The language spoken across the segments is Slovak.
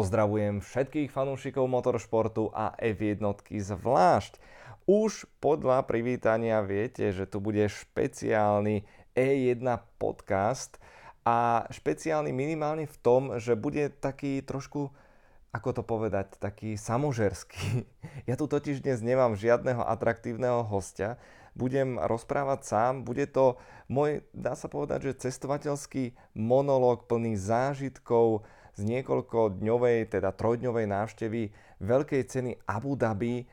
Pozdravujem všetkých fanúšikov motoršportu a F1 zvlášť. Už podľa privítania viete, že tu bude špeciálny E1 podcast a špeciálny minimálne v tom, že bude taký trošku, ako to povedať, taký samožerský. Ja tu totiž dnes nemám žiadneho atraktívneho hostia, budem rozprávať sám, bude to môj, dá sa povedať, že cestovateľský monológ plný zážitkov, z niekoľko dňovej, teda trojdňovej návštevy veľkej ceny Abu Dhabi,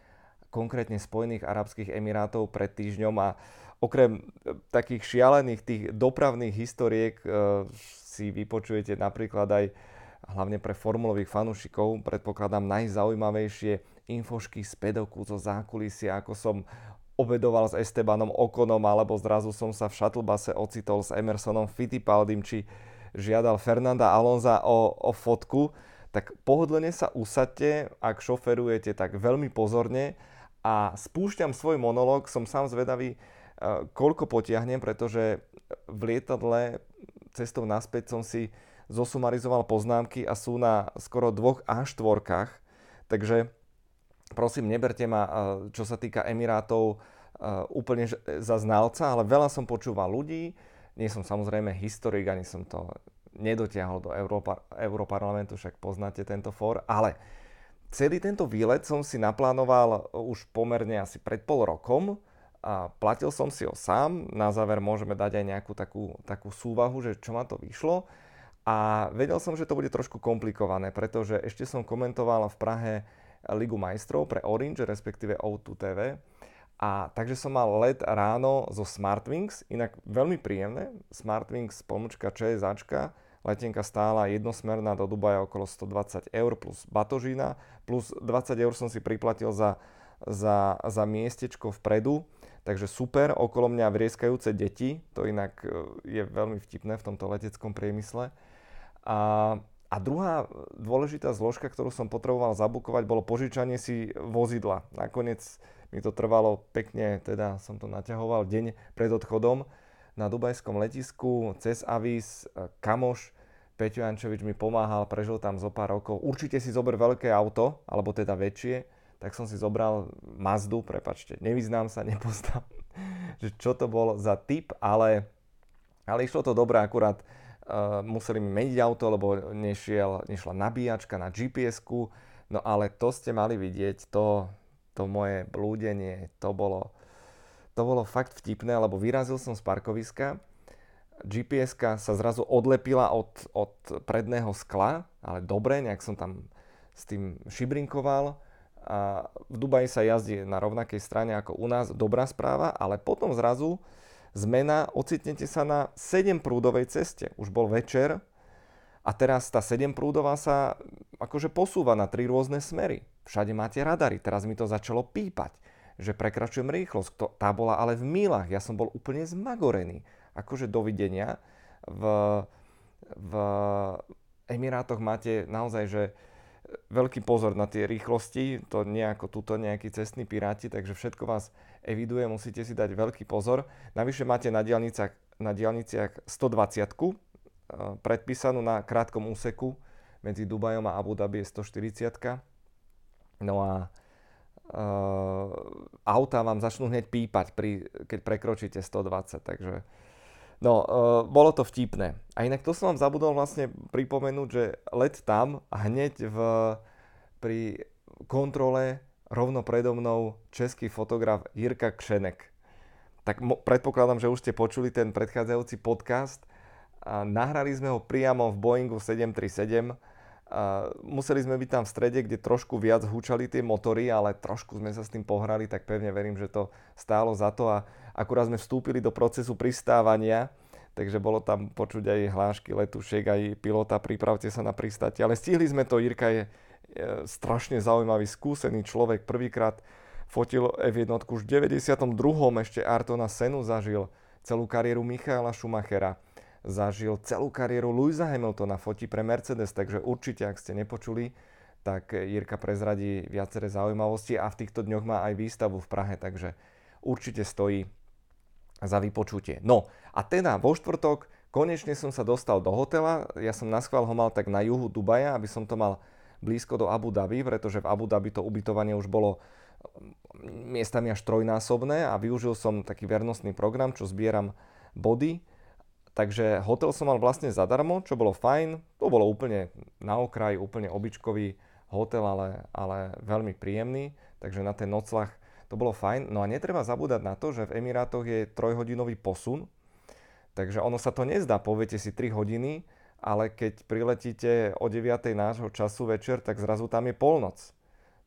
konkrétne Spojených Arabských Emirátov pred týždňom. A okrem e, takých šialených tých dopravných historiek e, si vypočujete napríklad aj hlavne pre formulových fanúšikov, predpokladám najzaujímavejšie infošky z pedoku, zo zákulisia, ako som obedoval s Estebanom Okonom, alebo zrazu som sa v shuttlebase ocitol s Emersonom Fittipaldim, či žiadal Fernanda Alonza o, o fotku, tak pohodlne sa usadte, ak šoferujete, tak veľmi pozorne. A spúšťam svoj monológ, som sám zvedavý, e, koľko potiahnem, pretože v lietadle cestou naspäť som si zosumarizoval poznámky a sú na skoro dvoch A4, takže prosím, neberte ma, e, čo sa týka Emirátov, e, úplne za znalca, ale veľa som počúval ľudí, nie som samozrejme historik, ani som to nedotiahol do Európa, Európarlamentu, však poznáte tento fór, ale celý tento výlet som si naplánoval už pomerne asi pred pol rokom a platil som si ho sám. Na záver môžeme dať aj nejakú takú, takú súvahu, že čo ma to vyšlo. A vedel som, že to bude trošku komplikované, pretože ešte som komentoval v Prahe Ligu majstrov pre Orange, respektíve O2 TV a takže som mal let ráno zo Smartwings, inak veľmi príjemné. Smartwings pomlčka ČSAčka, letenka stála jednosmerná do Dubaja okolo 120 eur plus batožina, plus 20 eur som si priplatil za, za, za miestečko vpredu, takže super, okolo mňa vrieskajúce deti, to inak e, je veľmi vtipné v tomto leteckom priemysle. A, a druhá dôležitá zložka, ktorú som potreboval zabukovať, bolo požičanie si vozidla. Nakoniec mi to trvalo pekne, teda som to naťahoval deň pred odchodom na dubajskom letisku cez Avis, e, kamoš. Peťo Jančovič mi pomáhal, prežil tam zo pár rokov. Určite si zober veľké auto, alebo teda väčšie, tak som si zobral Mazdu, prepačte, nevyznám sa, nepoznám, že čo to bol za typ, ale, ale išlo to dobre, akurát uh, museli mi meniť auto, lebo nešiel, nešla nabíjačka na GPS-ku, no ale to ste mali vidieť, to, to moje blúdenie, to bolo, to bolo fakt vtipné, lebo vyrazil som z parkoviska, gps sa zrazu odlepila od, od predného skla, ale dobre, nejak som tam s tým šibrinkoval. A v Dubaji sa jazdí na rovnakej strane ako u nás, dobrá správa, ale potom zrazu zmena, ocitnete sa na 7 prúdovej ceste. Už bol večer a teraz tá 7 prúdová sa akože posúva na tri rôzne smery všade máte radary. Teraz mi to začalo pípať, že prekračujem rýchlosť. Tá bola ale v mílach, ja som bol úplne zmagorený. Akože dovidenia. V, v Emirátoch máte naozaj, že veľký pozor na tie rýchlosti, to nie ako tuto nejakí cestní piráti, takže všetko vás eviduje, musíte si dať veľký pozor. Navyše máte na diálniciach, na diálniciach 120 eh, predpísanú na krátkom úseku medzi Dubajom a Abu Dhabi je 140 No a uh, auta vám začnú hneď pípať, pri, keď prekročíte 120, takže no, uh, bolo to vtipné. A inak to som vám zabudol vlastne pripomenúť, že let tam a hneď v, pri kontrole rovno predo mnou český fotograf Jirka Kšenek. Tak mo- predpokladám, že už ste počuli ten predchádzajúci podcast. Nahrali sme ho priamo v Boeingu 737 a museli sme byť tam v strede, kde trošku viac húčali tie motory, ale trošku sme sa s tým pohrali, tak pevne verím, že to stálo za to. A akurát sme vstúpili do procesu pristávania, takže bolo tam počuť aj hlášky letušiek, aj pilota, pripravte sa na pristátie, ale stihli sme to, Jirka je strašne zaujímavý, skúsený človek, prvýkrát fotil F1 už v 92. ešte Artona Senu zažil celú kariéru Michaela Schumachera zažil celú kariéru Louisa Hamiltona, fotí pre Mercedes, takže určite, ak ste nepočuli, tak Jirka prezradí viaceré zaujímavosti a v týchto dňoch má aj výstavu v Prahe, takže určite stojí za vypočutie. No a teda vo štvrtok konečne som sa dostal do hotela, ja som na schvál ho mal tak na juhu Dubaja, aby som to mal blízko do Abu Dhabi, pretože v Abu Dhabi to ubytovanie už bolo miestami až trojnásobné a využil som taký vernostný program, čo zbieram body. Takže hotel som mal vlastne zadarmo, čo bolo fajn. To bolo úplne na okraj, úplne obyčkový hotel, ale, ale veľmi príjemný. Takže na ten noclach to bolo fajn. No a netreba zabúdať na to, že v Emirátoch je trojhodinový posun, takže ono sa to nezdá, poviete si 3 hodiny, ale keď priletíte o 9. nášho času večer, tak zrazu tam je polnoc.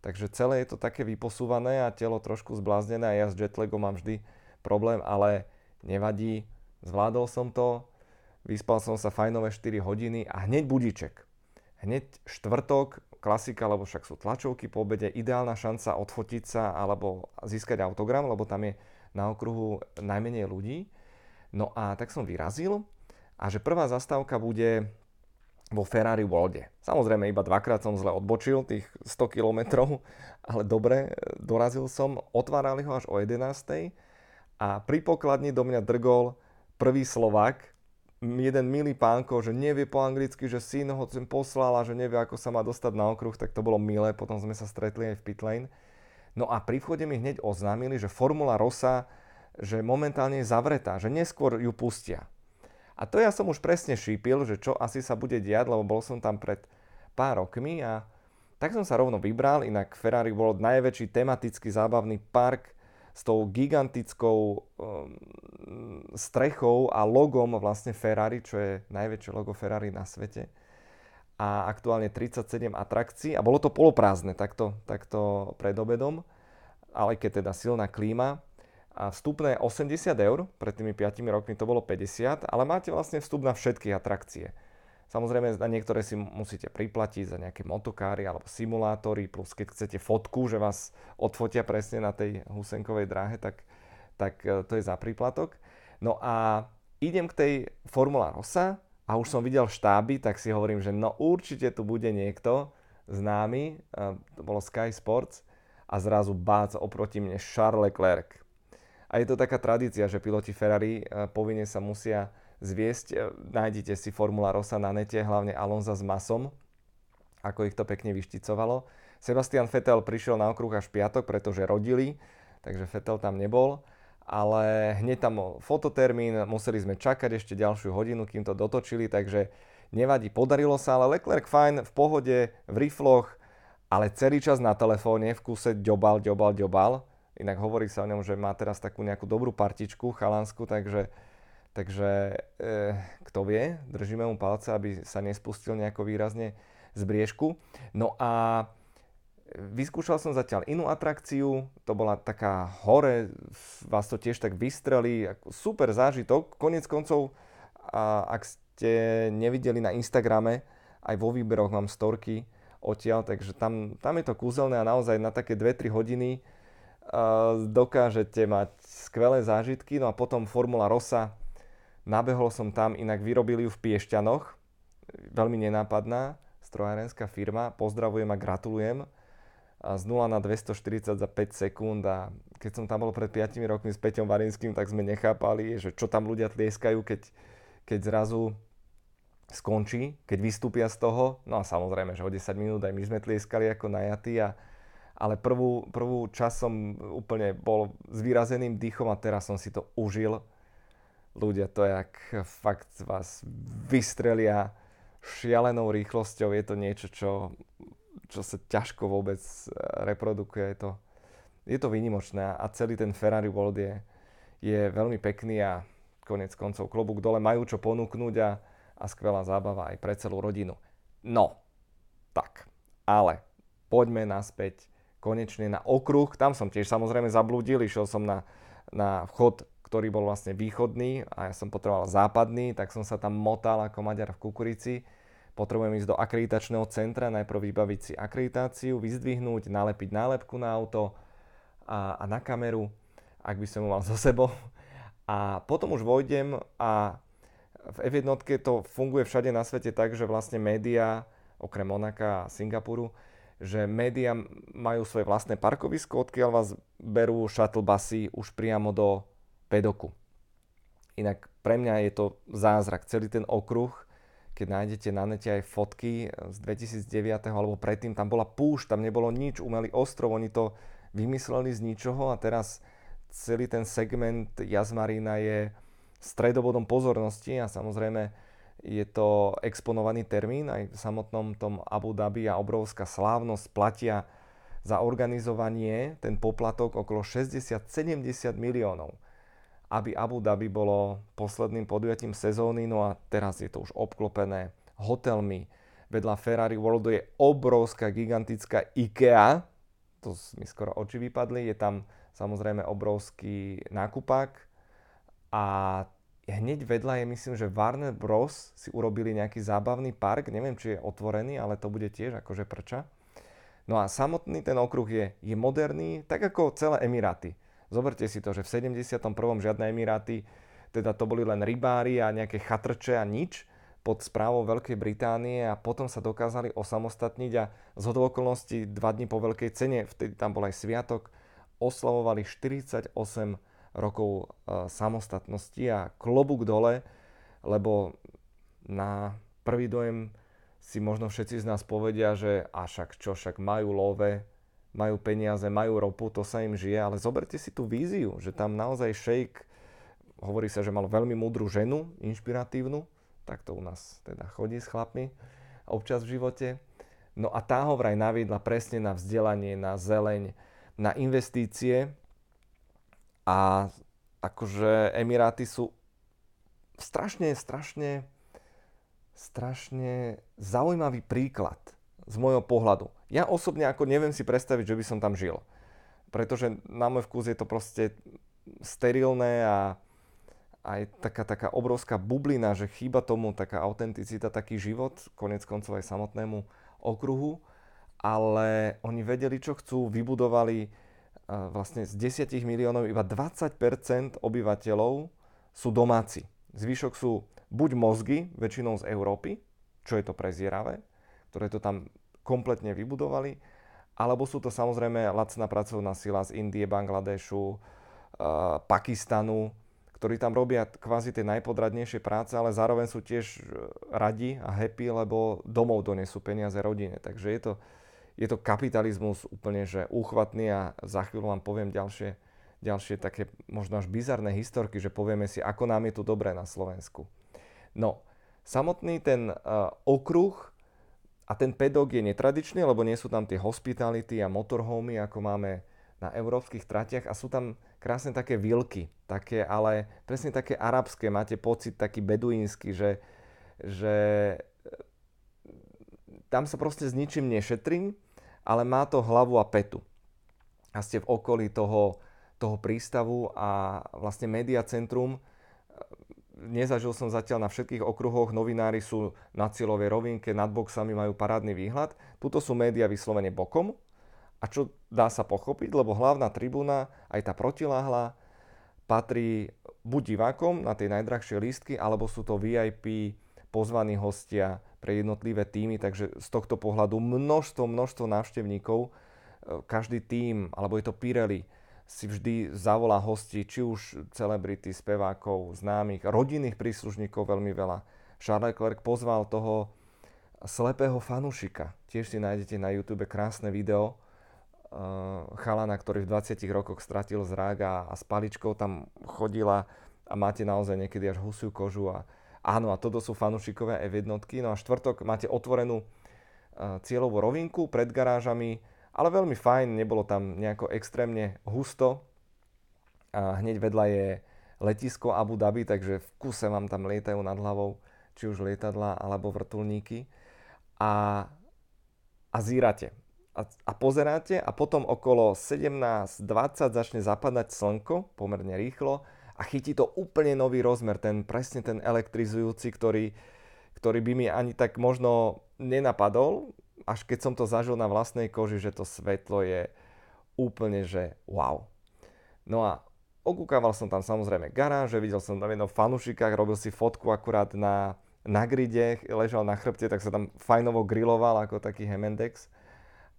Takže celé je to také vyposúvané a telo trošku zbláznené a ja s jetlagom mám vždy problém, ale nevadí, zvládol som to, vyspal som sa fajnové 4 hodiny a hneď budíček. Hneď štvrtok, klasika, lebo však sú tlačovky po obede, ideálna šanca odfotiť sa alebo získať autogram, lebo tam je na okruhu najmenej ľudí. No a tak som vyrazil a že prvá zastávka bude vo Ferrari Worlde. Samozrejme, iba dvakrát som zle odbočil, tých 100 km, ale dobre, dorazil som, otvárali ho až o 11. A pri pokladni do mňa drgol prvý Slovak, jeden milý pánko, že nevie po anglicky, že syn ho sem poslal a že nevie, ako sa má dostať na okruh, tak to bolo milé, potom sme sa stretli aj v pitlane. No a pri vchode mi hneď oznámili, že Formula Rosa, že momentálne je zavretá, že neskôr ju pustia. A to ja som už presne šípil, že čo asi sa bude diať, lebo bol som tam pred pár rokmi a tak som sa rovno vybral, inak Ferrari World najväčší tematický zábavný park s tou gigantickou um, strechou a logom vlastne Ferrari, čo je najväčšie logo Ferrari na svete. A aktuálne 37 atrakcií. A bolo to poloprázdne takto, takto pred obedom, ale keď teda silná klíma. A vstupné 80 eur, pred tými 5 rokmi to bolo 50, ale máte vlastne vstup na všetky atrakcie. Samozrejme, na niektoré si musíte priplatiť za nejaké motokáry alebo simulátory, plus keď chcete fotku, že vás odfotia presne na tej husenkovej dráhe, tak, tak e, to je za príplatok. No a idem k tej Formula Rosa a už som videl štáby, tak si hovorím, že no určite tu bude niekto známy, e, to bolo Sky Sports a zrazu bác oproti mne Charles Leclerc. A je to taká tradícia, že piloti Ferrari e, povinne sa musia zviesť. E, nájdete si Formula Rosa na nete, hlavne Alonza s Masom, ako ich to pekne vyšticovalo. Sebastian Vettel prišiel na okruh až piatok, pretože rodili, takže Vettel tam nebol. Ale hneď tam fototermín, museli sme čakať ešte ďalšiu hodinu, kým to dotočili, takže nevadí, podarilo sa, ale Leclerc fajn, v pohode, v rifloch, ale celý čas na telefóne, v kuse ďobal, ďobal, ďobal. Inak hovorí sa o ňom, že má teraz takú nejakú dobrú partičku chalansku, takže Takže e, kto vie, držíme mu palce, aby sa nespustil nejako výrazne z briežku. No a vyskúšal som zatiaľ inú atrakciu, to bola taká hore, vás to tiež tak vystrelí, super zážitok. Konec koncov, a ak ste nevideli na Instagrame, aj vo výberoch mám storky odtiaľ, takže tam, tam je to kúzelné a naozaj na také 2-3 hodiny uh, dokážete mať skvelé zážitky. No a potom Formula Rosa, Nabehol som tam, inak vyrobili ju v Piešťanoch, veľmi nenápadná strojárenská firma, pozdravujem a gratulujem. Z 0 na 240 za 5 sekúnd a keď som tam bol pred 5 rokmi s Peťom Varinským, tak sme nechápali, že čo tam ľudia tlieskajú, keď, keď zrazu skončí, keď vystúpia z toho. No a samozrejme, že o 10 minút aj my sme tlieskali ako najatí a ale prvú, prvú čas úplne bol s vyrazeným dýchom a teraz som si to užil ľudia to jak fakt vás vystrelia šialenou rýchlosťou. Je to niečo, čo, čo sa ťažko vôbec eh, reprodukuje. Je to, je to výnimočné a celý ten Ferrari World je, je veľmi pekný a konec koncov klobúk dole majú čo ponúknuť a, a skvelá zábava aj pre celú rodinu. No, tak, ale poďme naspäť konečne na okruh. Tam som tiež samozrejme zablúdil, išiel som na, na vchod ktorý bol vlastne východný a ja som potreboval západný, tak som sa tam motal ako Maďar v kukurici. Potrebujem ísť do akreditačného centra, najprv vybaviť si akreditáciu, vyzdvihnúť, nalepiť nálepku na auto a, a na kameru, ak by som ho mal so sebou. A potom už vojdem a v F1 to funguje všade na svete tak, že vlastne médiá, okrem Monaka a Singapuru, že médiá majú svoje vlastné parkovisko, odkiaľ vás berú shuttle busy už priamo do pedoku. Inak pre mňa je to zázrak, celý ten okruh, keď nájdete na nete aj fotky z 2009 alebo predtým, tam bola púšť, tam nebolo nič, umelý ostrov, oni to vymysleli z ničoho a teraz celý ten segment Jazmarína je stredobodom pozornosti a samozrejme je to exponovaný termín aj v samotnom tom Abu Dhabi a obrovská slávnosť platia za organizovanie ten poplatok okolo 60-70 miliónov aby Abu Dhabi bolo posledným podujatím sezóny, no a teraz je to už obklopené hotelmi. Vedľa Ferrari Worldu je obrovská, gigantická IKEA, to mi skoro oči vypadli, je tam samozrejme obrovský nákupák a hneď vedľa je myslím, že Warner Bros. si urobili nejaký zábavný park, neviem či je otvorený, ale to bude tiež akože prča. No a samotný ten okruh je, je moderný, tak ako celé Emiráty. Zoberte si to, že v 71. žiadne Emiráty, teda to boli len rybári a nejaké chatrče a nič pod správou Veľkej Británie a potom sa dokázali osamostatniť a z okolností dva dní po Veľkej cene, vtedy tam bol aj sviatok, oslavovali 48 rokov e, samostatnosti a klobúk dole, lebo na prvý dojem si možno všetci z nás povedia, že a však čo, však majú love, majú peniaze, majú ropu, to sa im žije, ale zoberte si tú víziu, že tam naozaj šejk, hovorí sa, že mal veľmi múdru ženu, inšpiratívnu, tak to u nás teda chodí s chlapmi občas v živote. No a tá ho vraj naviedla presne na vzdelanie, na zeleň, na investície a akože Emiráty sú strašne, strašne, strašne zaujímavý príklad z môjho pohľadu. Ja osobne ako neviem si predstaviť, že by som tam žil. Pretože na môj vkus je to proste sterilné a aj taká, taká obrovská bublina, že chýba tomu taká autenticita, taký život, konec koncov aj samotnému okruhu, ale oni vedeli, čo chcú, vybudovali vlastne z 10 miliónov iba 20% obyvateľov sú domáci. Zvyšok sú buď mozgy, väčšinou z Európy, čo je to prezieravé, ktoré to tam kompletne vybudovali, alebo sú to samozrejme lacná pracovná sila z Indie, Bangladešu, uh, Pakistanu, ktorí tam robia kvázi tie najpodradnejšie práce, ale zároveň sú tiež radi a happy, lebo domov donesú peniaze rodine. Takže je to, je to kapitalizmus úplne že úchvatný a za chvíľu vám poviem ďalšie, ďalšie také možno až bizarné historky, že povieme si, ako nám je tu dobré na Slovensku. No, samotný ten uh, okruh a ten pedok je netradičný, lebo nie sú tam tie hospitality a motorhomy, ako máme na európskych tratiach a sú tam krásne také vilky, také, ale presne také arabské, máte pocit taký beduínsky, že, že tam sa proste s ničím nešetrím, ale má to hlavu a petu. A ste v okolí toho, toho prístavu a vlastne mediacentrum nezažil som zatiaľ na všetkých okruhoch, novinári sú na cieľovej rovinke, nad boxami majú parádny výhľad. Tuto sú médiá vyslovene bokom. A čo dá sa pochopiť, lebo hlavná tribúna, aj tá protiláhla, patrí buď divákom na tie najdrahšie lístky, alebo sú to VIP pozvaní hostia pre jednotlivé týmy, takže z tohto pohľadu množstvo, množstvo návštevníkov, každý tým, alebo je to Pirelli, si vždy zavolá hosti, či už celebrity, spevákov, známych, rodinných príslušníkov veľmi veľa. Charles Leclerc pozval toho slepého fanušika. Tiež si nájdete na YouTube krásne video uh, chalana, ktorý v 20 rokoch stratil zrak a, a s paličkou tam chodila a máte naozaj niekedy až husiu kožu. A, áno, a toto sú fanušikové F1. No a štvrtok máte otvorenú uh, cieľovú rovinku pred garážami, ale veľmi fajn, nebolo tam nejako extrémne husto. A hneď vedľa je letisko Abu Dhabi, takže v kuse vám tam lietajú nad hlavou, či už lietadla alebo vrtulníky. A, a zírate. A, a pozeráte a potom okolo 17.20 začne zapadať slnko pomerne rýchlo a chytí to úplne nový rozmer, ten presne ten elektrizujúci, ktorý, ktorý by mi ani tak možno nenapadol, až keď som to zažil na vlastnej koži, že to svetlo je úplne, že wow. No a okúkával som tam samozrejme garáže, videl som tam jedno fanušikách, robil si fotku akurát na, na gride, ležal na chrbte, tak sa tam fajnovo griloval ako taký Hemendex.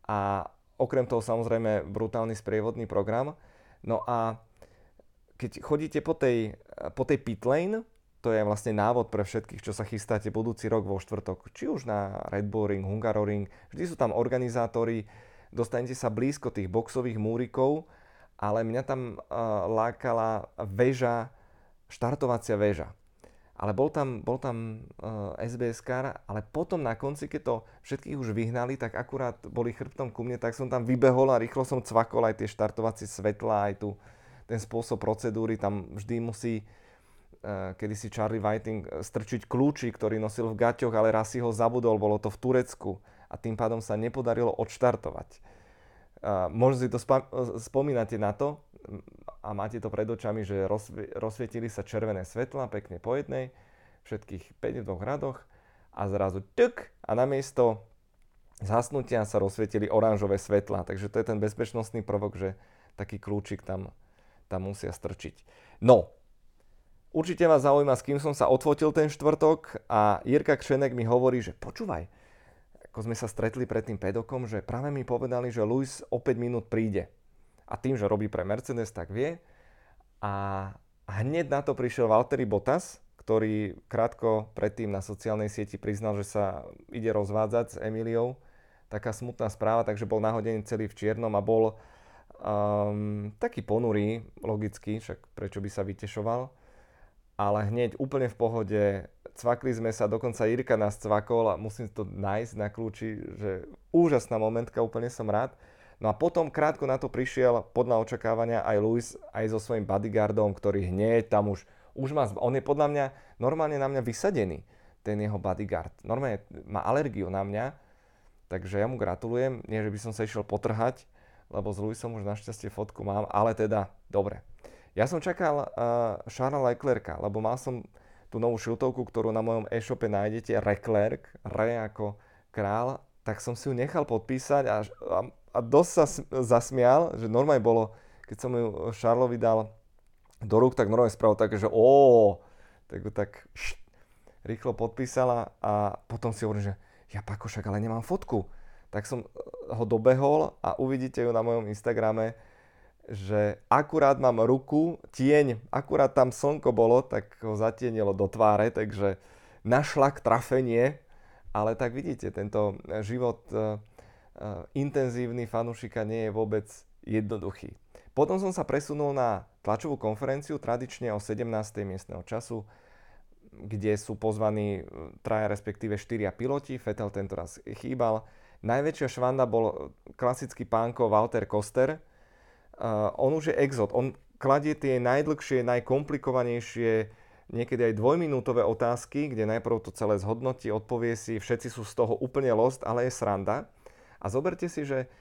A okrem toho samozrejme brutálny sprievodný program. No a keď chodíte po tej, po tej pit lane, to je vlastne návod pre všetkých, čo sa chystáte budúci rok vo štvrtok, či už na Red Bull Ring, Hungaroring, vždy sú tam organizátori, dostanete sa blízko tých boxových múrikov, ale mňa tam uh, lákala väža, štartovacia väža. Ale bol tam, bol tam uh, SBS kar, ale potom na konci, keď to všetkých už vyhnali, tak akurát boli chrbtom ku mne, tak som tam vybehol a rýchlo som cvakol aj tie štartovacie svetla, aj tu ten spôsob procedúry, tam vždy musí uh, kedy si Charlie Whiting eh, strčiť kľúči, ktorý nosil v gaťoch, ale raz si ho zabudol, bolo to v Turecku a tým pádom sa nepodarilo odštartovať. Uh, možno si to spa- spomínate na to, a máte to pred očami, že rozsvietili sa červené svetla pekne po jednej, všetkých 5 v dvoch radoch a zrazu tuk a namiesto zhasnutia sa rozsvietili oranžové svetla. Takže to je ten bezpečnostný prvok, že taký kľúčik tam, tam musia strčiť. No, určite vás zaujíma, s kým som sa odfotil ten štvrtok a Jirka Kšenek mi hovorí, že počúvaj, ako sme sa stretli pred tým pedokom, že práve mi povedali, že Luis o 5 minút príde a tým, že robí pre Mercedes, tak vie. A hneď na to prišiel Valtteri Bottas, ktorý krátko predtým na sociálnej sieti priznal, že sa ide rozvádzať s Emiliou. Taká smutná správa, takže bol nahodený celý v čiernom a bol um, taký ponurý, logicky, však prečo by sa vytešoval. Ale hneď úplne v pohode, cvakli sme sa, dokonca Irka nás cvakol a musím to nájsť na kľúči, že úžasná momentka, úplne som rád. No a potom krátko na to prišiel podľa očakávania aj Luis aj so svojím bodyguardom, ktorý hneď tam už, už má, on je podľa mňa normálne na mňa vysadený, ten jeho bodyguard. Normálne má alergiu na mňa, takže ja mu gratulujem. Nie, že by som sa išiel potrhať, lebo s Luisom už našťastie fotku mám, ale teda, dobre. Ja som čakal uh, Charlesa Leclerca, lebo mal som tú novú šiltovku, ktorú na mojom e-shope nájdete, Leclerc, Re ako král, tak som si ju nechal podpísať a, a a dosť sa zasmial, že normálne bolo, keď som ju Šarlovi dal do rúk, tak normálne spravil také, že ó, tak tak št, rýchlo podpísala a potom si hovorím, že ja Pako, však ale nemám fotku. Tak som ho dobehol a uvidíte ju na mojom Instagrame, že akurát mám ruku, tieň, akurát tam slnko bolo, tak ho zatienilo do tváre, takže našlak trafenie, ale tak vidíte, tento život intenzívny fanúšika nie je vôbec jednoduchý. Potom som sa presunul na tlačovú konferenciu, tradične o 17. miestneho času, kde sú pozvaní e, traja respektíve štyria piloti, Fetel tento raz chýbal. Najväčšia švanda bol klasický pánko Walter Koster. On už je exot, on kladie tie najdlhšie, najkomplikovanejšie, niekedy aj dvojminútové otázky, kde najprv to celé zhodnotí, odpovie si, všetci sú z toho úplne lost, ale je sranda. A zoberte si, že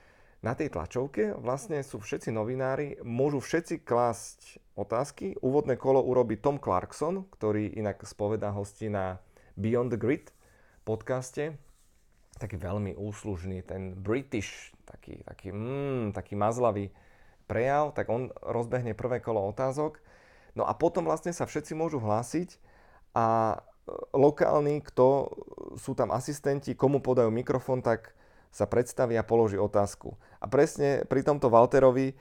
na tej tlačovke vlastne sú všetci novinári, môžu všetci klásť otázky. Úvodné kolo urobí Tom Clarkson, ktorý inak spovedá hosti na Beyond the Grid podcaste. Taký veľmi úslužný, ten British, taký, taký, mm, taký mazlavý prejav, tak on rozbehne prvé kolo otázok. No a potom vlastne sa všetci môžu hlásiť a e, lokálni, kto sú tam asistenti, komu podajú mikrofón, tak sa predstaví a položí otázku. A presne pri tomto Walterovi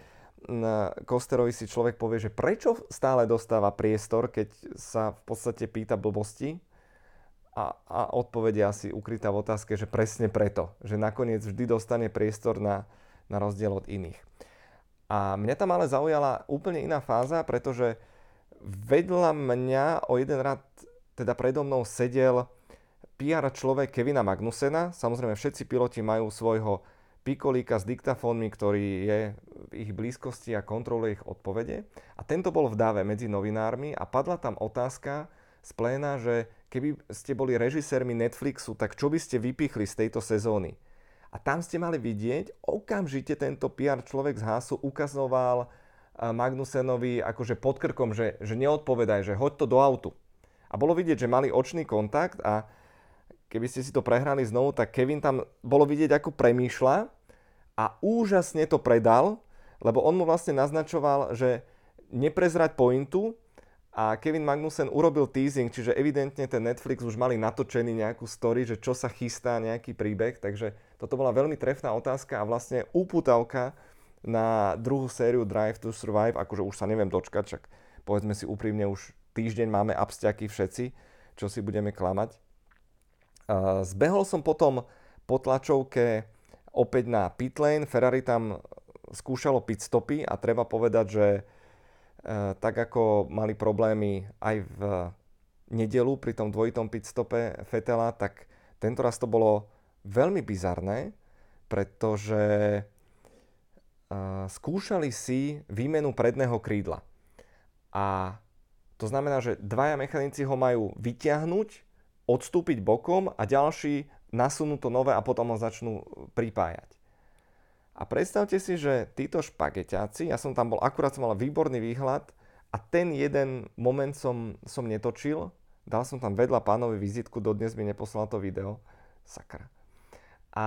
Kosterovi si človek povie, že prečo stále dostáva priestor, keď sa v podstate pýta blbosti a, a odpovede asi ukrytá v otázke, že presne preto, že nakoniec vždy dostane priestor na, na rozdiel od iných. A mňa tam ale zaujala úplne iná fáza, pretože vedľa mňa o jeden rad, teda predo mnou sedel PR človek Kevina Magnusena. Samozrejme všetci piloti majú svojho pikolíka s diktafónmi, ktorý je v ich blízkosti a kontroluje ich odpovede. A tento bol v dáve medzi novinármi a padla tam otázka z pléna, že keby ste boli režisérmi Netflixu, tak čo by ste vypichli z tejto sezóny? A tam ste mali vidieť, okamžite tento PR človek z Hasu ukazoval Magnusenovi akože pod krkom, že, že neodpovedaj, že hoď to do autu. A bolo vidieť, že mali očný kontakt a keby ste si to prehrali znovu, tak Kevin tam bolo vidieť, ako premýšľa a úžasne to predal, lebo on mu vlastne naznačoval, že neprezrať pointu a Kevin Magnussen urobil teasing, čiže evidentne ten Netflix už mali natočený nejakú story, že čo sa chystá, nejaký príbeh, takže toto bola veľmi trefná otázka a vlastne uputavka na druhú sériu Drive to Survive, akože už sa neviem dočkať, čak povedzme si úprimne, už týždeň máme abstiaky všetci, čo si budeme klamať. Zbehol som potom po tlačovke opäť na pitlane. Ferrari tam skúšalo pit stopy a treba povedať, že tak ako mali problémy aj v nedelu pri tom dvojitom pit stope Fetela, tak tento raz to bolo veľmi bizarné, pretože e, skúšali si výmenu predného krídla. A to znamená, že dvaja mechanici ho majú vyťahnuť, odstúpiť bokom a ďalší nasunú to nové a potom ho začnú pripájať. A predstavte si, že títo špageťáci, ja som tam bol, akurát som mal výborný výhľad a ten jeden moment som, som netočil, dal som tam vedľa pánovi vizitku, dodnes mi neposlal to video, sakra. A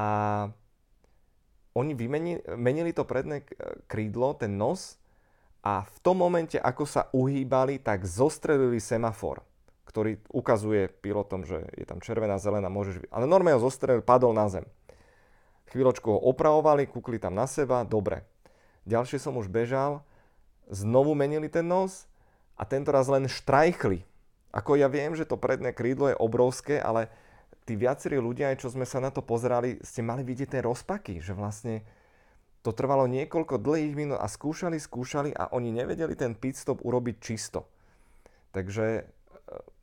oni vymenili, menili to predné krídlo, ten nos a v tom momente, ako sa uhýbali, tak zostrelili semafor, ktorý ukazuje pilotom, že je tam červená, zelená, môžeš... Ale normálne ho zostrelil, padol na zem. Chvíľočku ho opravovali, kúkli tam na seba, dobre. Ďalšie som už bežal, znovu menili ten nos a tento raz len štrajchli. Ako ja viem, že to predné krídlo je obrovské, ale tí viacerí ľudia, aj čo sme sa na to pozerali, ste mali vidieť tie rozpaky, že vlastne to trvalo niekoľko dlhých minút a skúšali, skúšali a oni nevedeli ten pit stop urobiť čisto. Takže e,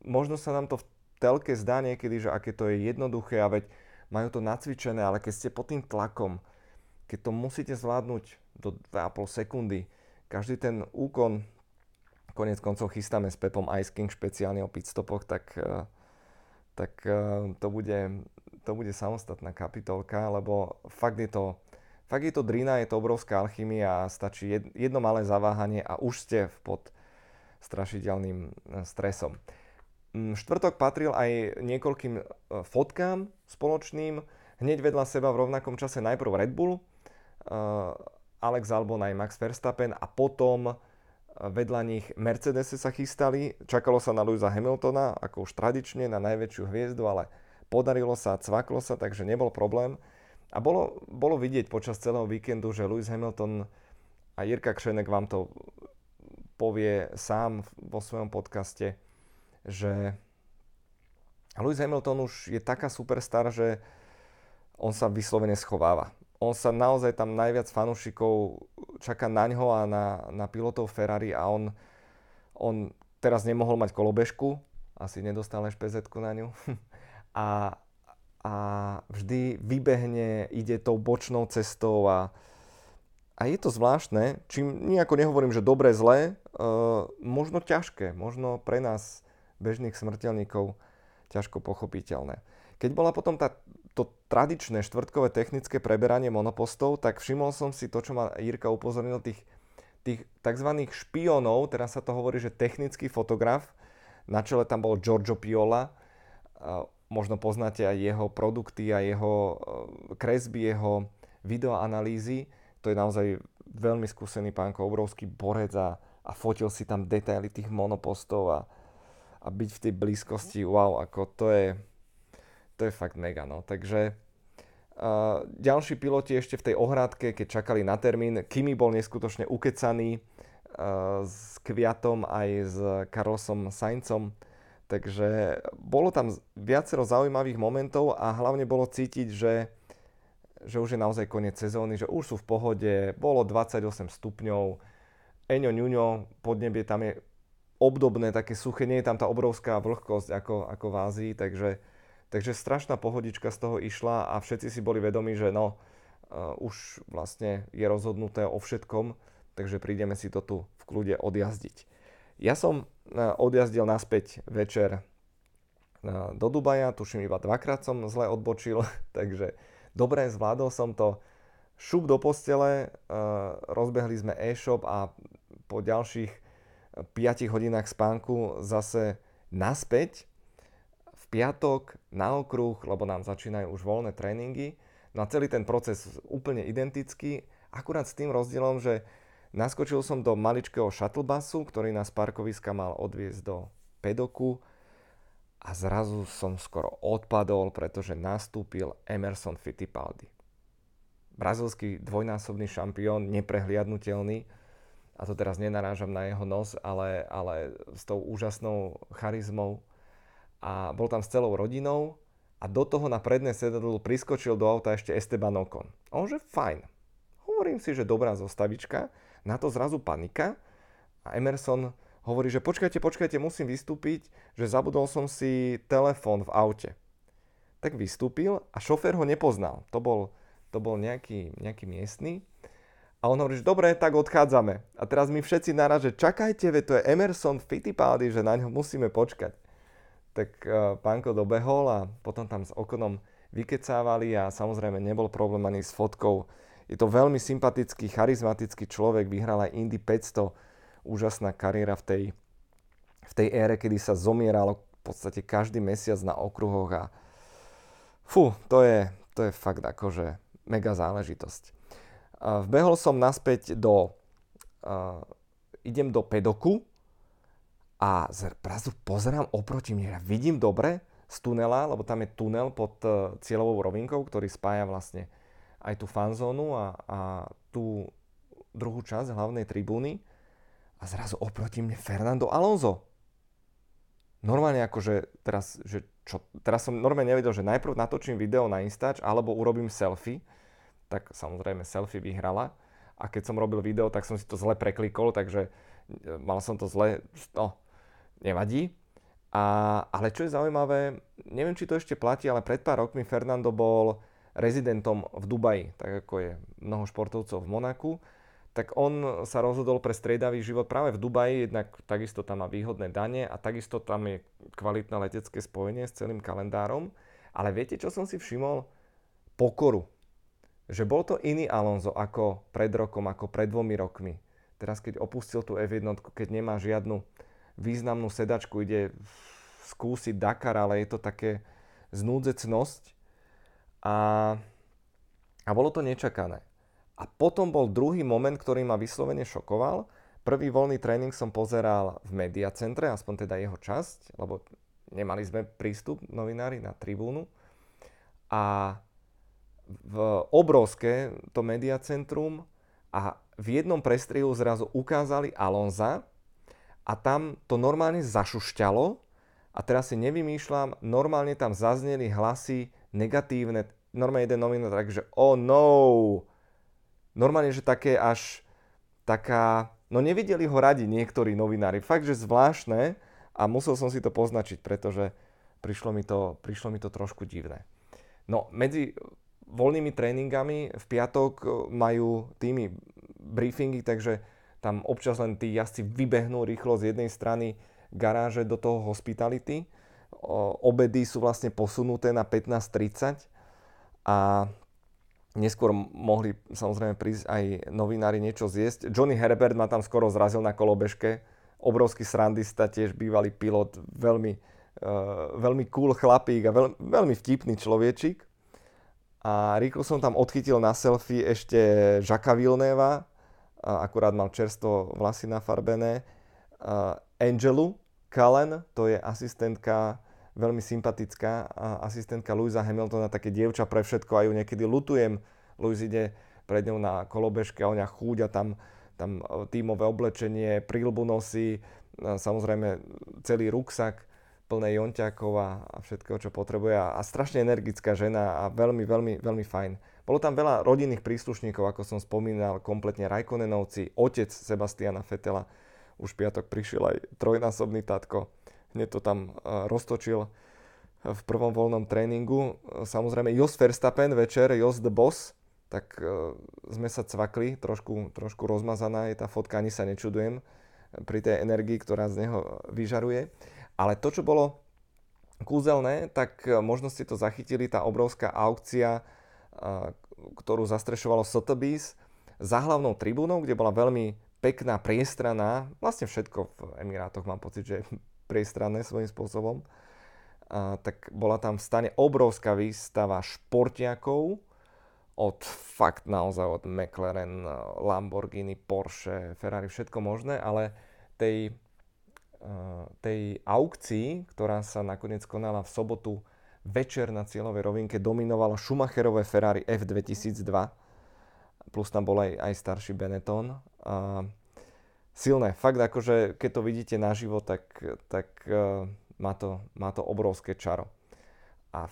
možno sa nám to v telke zdá niekedy, že aké to je jednoduché a veď majú to nacvičené, ale keď ste pod tým tlakom, keď to musíte zvládnuť do 2,5 sekundy, každý ten úkon, konec koncov chystáme s Pepom Ice King špeciálne o pit stopoch, tak, e, tak e, to, bude, to bude samostatná kapitolka, lebo fakt je to Fakt je to drina, je to obrovská alchymia a stačí jedno malé zaváhanie a už ste pod strašidelným e, stresom. Mm, štvrtok patril aj niekoľkým e, fotkám spoločným. Hneď vedľa seba v rovnakom čase najprv Red Bull, e, Alex Albon aj Max Verstappen a potom vedľa nich Mercedes sa chystali. Čakalo sa na Louisa Hamiltona, ako už tradične, na najväčšiu hviezdu, ale podarilo sa, cvaklo sa, takže nebol problém. A bolo, bolo vidieť počas celého víkendu, že Lewis Hamilton a Jirka Kšenek vám to povie sám vo svojom podcaste, že Lewis Hamilton už je taká superstar, že on sa vyslovene schováva. On sa naozaj tam najviac fanúšikov čaká na ňo a na, na pilotov Ferrari a on, on teraz nemohol mať kolobežku, asi nedostal špz na ňu. A, a vždy vybehne, ide tou bočnou cestou a, a je to zvláštne, čím nejako nehovorím, že dobre, zlé, uh, možno ťažké, možno pre nás bežných smrteľníkov ťažko pochopiteľné. Keď bola potom tá, to tradičné štvrtkové technické preberanie monopostov, tak všimol som si to, čo ma Jirka upozornil, tých, tých tzv. špionov, teraz sa to hovorí, že technický fotograf, na čele tam bol Giorgio Piola, možno poznáte aj jeho produkty a jeho eh, kresby, jeho videoanalýzy. To je naozaj veľmi skúsený pánko, obrovský borec a, a fotil si tam detaily tých monopostov a, a byť v tej blízkosti, wow, ako to je, to je fakt mega, no. Takže uh, ďalší piloti ešte v tej ohrádke, keď čakali na termín, Kimi bol neskutočne ukecaný uh, s Kviatom aj s Carlosom Saincom, Takže bolo tam viacero zaujímavých momentov a hlavne bolo cítiť, že, že už je naozaj koniec sezóny, že už sú v pohode, bolo 28 stupňov, Eňo Ňuňo, podnebie tam je obdobné, také suché, nie je tam tá obrovská vlhkosť ako, ako v Ázii, takže, takže strašná pohodička z toho išla a všetci si boli vedomi, že no, uh, už vlastne je rozhodnuté o všetkom, takže prídeme si to tu v kľude odjazdiť. Ja som e, odjazdil naspäť večer e, do Dubaja, tuším iba dvakrát som zle odbočil, takže dobre, zvládol som to. Šup do postele, e, rozbehli sme e-shop a po ďalších 5 hodinách spánku zase naspäť v piatok na okruh, lebo nám začínajú už voľné tréningy. No a celý ten proces úplne identický, akurát s tým rozdielom, že Naskočil som do maličkého busu, ktorý nás parkoviska mal odviezť do pedoku a zrazu som skoro odpadol, pretože nastúpil Emerson Fittipaldi. Brazilský dvojnásobný šampión, neprehliadnutelný. A to teraz nenarážam na jeho nos, ale, ale s tou úžasnou charizmou a bol tam s celou rodinou a do toho na predné sedadlo priskočil do auta ešte Esteban Ocon. A on že fajn. Hovorím si, že dobrá zostavička, na to zrazu panika a Emerson hovorí, že počkajte, počkajte, musím vystúpiť, že zabudol som si telefón v aute. Tak vystúpil a šofér ho nepoznal. To bol, to bol nejaký, nejaký miestny a on hovorí, že dobre, tak odchádzame. A teraz my všetci naraz, že čakajte, ve, to je Emerson Fittipaldi, že na ňo musíme počkať. Tak uh, pánko dobehol a potom tam s okonom vykecávali a samozrejme nebol problém ani s fotkou. Je to veľmi sympatický, charizmatický človek, vyhral aj Indy 500, úžasná kariéra v tej, v tej ére, kedy sa zomieralo v podstate každý mesiac na okruhoch a fú, to je, to je fakt akože mega záležitosť. Vbehol som naspäť do... Uh, idem do pedoku a zrazu pozerám oproti mne. Ja vidím dobre z tunela, lebo tam je tunel pod uh, cieľovou rovinkou, ktorý spája vlastne aj tú fanzónu a, a tú druhú časť hlavnej tribúny. A zrazu oproti mne Fernando Alonso. Normálne akože teraz, že čo, teraz som normálne nevedel, že najprv natočím video na Instač alebo urobím selfie tak samozrejme selfie vyhrala. A keď som robil video, tak som si to zle preklikol, takže e, mal som to zle, no, nevadí. A, ale čo je zaujímavé, neviem, či to ešte platí, ale pred pár rokmi Fernando bol rezidentom v Dubaji, tak ako je mnoho športovcov v Monaku, tak on sa rozhodol pre striedavý život práve v Dubaji, jednak takisto tam má výhodné dane a takisto tam je kvalitné letecké spojenie s celým kalendárom. Ale viete, čo som si všimol? Pokoru že bol to iný Alonso ako pred rokom, ako pred dvomi rokmi. Teraz keď opustil tú F1, keď nemá žiadnu významnú sedačku, ide skúsiť Dakar, ale je to také znúdzecnosť. A, a bolo to nečakané. A potom bol druhý moment, ktorý ma vyslovene šokoval. Prvý voľný tréning som pozeral v mediacentre, aspoň teda jeho časť, lebo nemali sme prístup novinári na tribúnu. A v obrovské to mediacentrum a v jednom prestrihu zrazu ukázali Alonza a tam to normálne zašušťalo a teraz si nevymýšľam, normálne tam zazneli hlasy negatívne, normálne jeden novinár tak, že oh no, normálne, že také až taká, no nevideli ho radi niektorí novinári, fakt, že zvláštne a musel som si to poznačiť, pretože prišlo mi to, prišlo mi to trošku divné. No, medzi voľnými tréningami v piatok e, majú týmy briefingy, takže tam občas len tí jazdci vybehnú rýchlo z jednej strany garáže do toho hospitality. Obedy sú vlastne posunuté na 15.30 a neskôr mohli samozrejme prísť aj novinári niečo zjesť. Johnny Herbert ma tam skoro zrazil na kolobežke. Obrovský srandista, tiež bývalý pilot, veľmi, uh, veľmi cool chlapík a veľ, veľmi vtipný človečik. A rýchlo som tam odchytil na selfie ešte Žaka Vilneva, akurát mal čerstvo vlasy nafarbené. Angelu Cullen, to je asistentka, veľmi sympatická asistentka Louisa Hamiltona, také dievča pre všetko a ju niekedy lutujem. Louis ide pred ňou na kolobežke a ona chúďa tam, tam tímové oblečenie, prílbu nosí, samozrejme celý ruksak plné jonťákov a, všetkého, čo potrebuje a, strašne energická žena a veľmi, veľmi, veľmi fajn. Bolo tam veľa rodinných príslušníkov, ako som spomínal, kompletne Rajkonenovci, otec Sebastiana Fetela, už piatok prišiel aj trojnásobný tatko, hneď to tam uh, roztočil v prvom voľnom tréningu. Samozrejme Jos Verstappen večer, Jos the Boss, tak sme sa cvakli, trošku, trošku rozmazaná je tá fotka, ani sa nečudujem pri tej energii, ktorá z neho vyžaruje. Ale to, čo bolo kúzelné, tak e, možno ste to zachytili, tá obrovská aukcia, e, ktorú zastrešovalo Sotheby's za hlavnou tribúnou, kde bola veľmi pekná, priestraná, vlastne všetko v Emirátoch mám pocit, že je priestranné svojím spôsobom, a, tak bola tam v stane obrovská výstava športiakov, od fakt naozaj od McLaren, Lamborghini, Porsche, Ferrari, všetko možné, ale tej tej aukcii, ktorá sa nakoniec konala v sobotu večer na cieľovej rovinke, dominovalo Schumacherové Ferrari F2002, plus tam bol aj, aj starší Benetton. A silné. Fakt akože, keď to vidíte naživo, tak, tak uh, má, to, má to obrovské čaro. A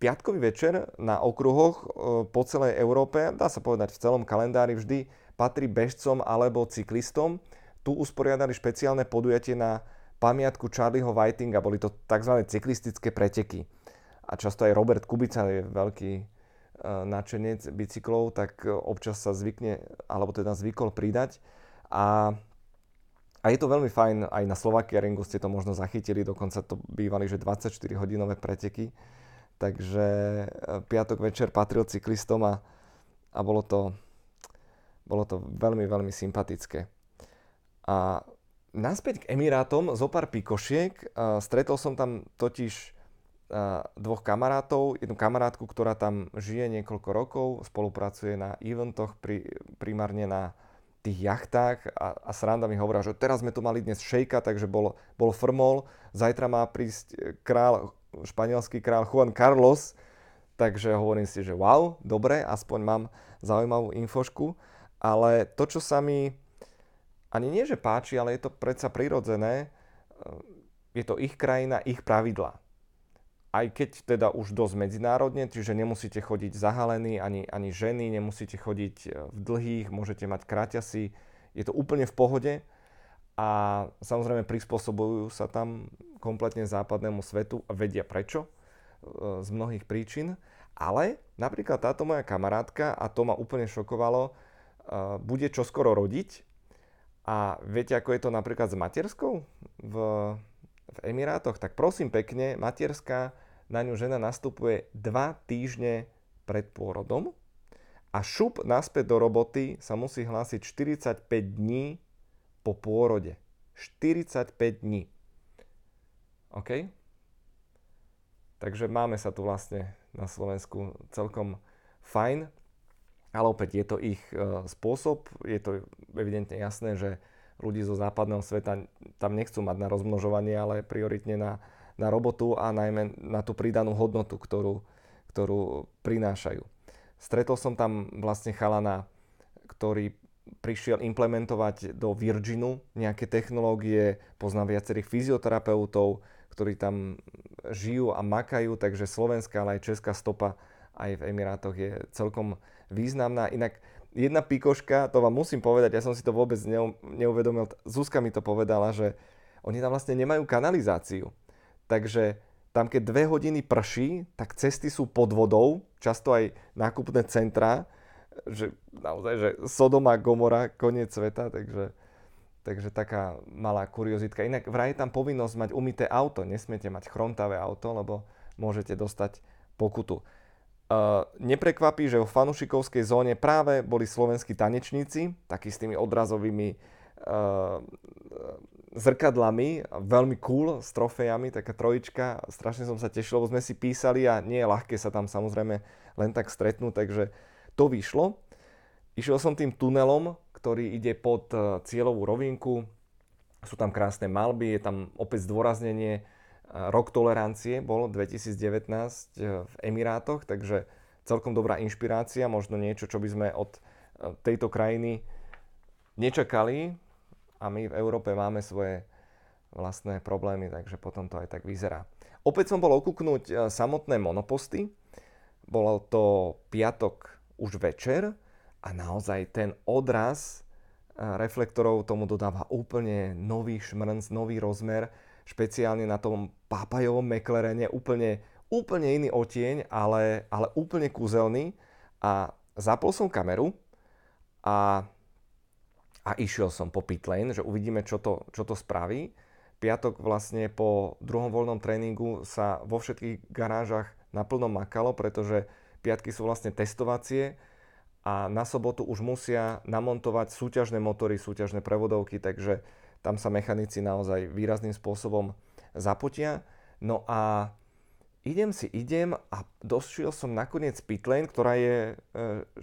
piatkový večer na okruhoch uh, po celej Európe, dá sa povedať v celom kalendári, vždy patrí bežcom alebo cyklistom. Tu usporiadali špeciálne podujatie na pamiatku Charlieho Whitinga, boli to tzv. cyklistické preteky. A často aj Robert Kubica je veľký uh, nadšenec bicyklov, tak občas sa zvykne, alebo teda zvykol pridať. A, a je to veľmi fajn, aj na Slovakia Ringu ste to možno zachytili, dokonca to bývali, že 24-hodinové preteky. Takže e, piatok večer patril cyklistom a, a bolo, to, bolo to veľmi, veľmi sympatické. A naspäť k Emirátom, zo pár pikošiek. Stretol som tam totiž dvoch kamarátov, jednu kamarátku, ktorá tam žije niekoľko rokov, spolupracuje na eventoch, pri, primárne na tých jachtách. A, a sranda mi hovorila, že teraz sme tu mali dnes šejka, takže bol, bol frmol, zajtra má prísť král, španielský král Juan Carlos, takže hovorím si, že wow, dobre, aspoň mám zaujímavú infošku, ale to, čo sa mi ani nie, že páči, ale je to predsa prirodzené, je to ich krajina, ich pravidla aj keď teda už dosť medzinárodne, čiže nemusíte chodiť zahalení, ani, ani ženy, nemusíte chodiť e, v dlhých, môžete mať kraťasy, je to úplne v pohode. A samozrejme prispôsobujú sa tam kompletne západnému svetu a vedia prečo, e, z mnohých príčin, ale napríklad táto moja kamarátka, a to ma úplne šokovalo, bude čoskoro rodiť a viete, ako je to napríklad s materskou v, v Emirátoch, tak prosím pekne, materská na ňu žena nastupuje 2 týždne pred pôrodom a šup naspäť do roboty sa musí hlásiť 45 dní po pôrode. 45 dní. OK? Takže máme sa tu vlastne na Slovensku celkom fajn, ale opäť je to ich e, spôsob, je to evidentne jasné, že ľudí zo západného sveta tam nechcú mať na rozmnožovanie, ale prioritne na na robotu a najmä na tú pridanú hodnotu, ktorú, ktorú prinášajú. Stretol som tam vlastne chalana, ktorý prišiel implementovať do Virginu nejaké technológie, poznám viacerých fyzioterapeutov, ktorí tam žijú a makajú, takže slovenská, ale aj česká stopa aj v Emirátoch je celkom významná. Inak jedna pikoška, to vám musím povedať, ja som si to vôbec neuvedomil, Zuzka mi to povedala, že oni tam vlastne nemajú kanalizáciu. Takže tam keď dve hodiny prší, tak cesty sú pod vodou, často aj nákupné centrá, že naozaj, že Sodoma, Gomora, koniec sveta, takže, takže taká malá kuriozitka. Inak vraj je tam povinnosť mať umité auto, nesmiete mať chrontavé auto, lebo môžete dostať pokutu. Uh, neprekvapí, že v fanušikovskej zóne práve boli slovenskí tanečníci, takí s tými odrazovými uh, zrkadlami, veľmi cool, s trofejami, taká trojička. Strašne som sa tešil, lebo sme si písali a nie je ľahké sa tam samozrejme len tak stretnúť, takže to vyšlo. Išiel som tým tunelom, ktorý ide pod e, cieľovú rovinku. Sú tam krásne malby, je tam opäť zdôraznenie rok tolerancie, bol 2019 e, v Emirátoch, takže celkom dobrá inšpirácia, možno niečo, čo by sme od tejto krajiny nečakali, a my v Európe máme svoje vlastné problémy, takže potom to aj tak vyzerá. Opäť som bol okúknúť e, samotné monoposty. Bolo to piatok už večer a naozaj ten odraz e, reflektorov tomu dodáva úplne nový šmrnc, nový rozmer, špeciálne na tom pápajovom meklerene, úplne, úplne iný otieň, ale, ale úplne kúzelný. A zapol som kameru a a išiel som po pit lane, že uvidíme, čo to, čo to spraví. Piatok vlastne po druhom voľnom tréningu sa vo všetkých garážach naplno makalo, pretože piatky sú vlastne testovacie a na sobotu už musia namontovať súťažné motory, súťažné prevodovky, takže tam sa mechanici naozaj výrazným spôsobom zapotia. No a idem si idem a došiel som nakoniec pitlane, ktorá je e,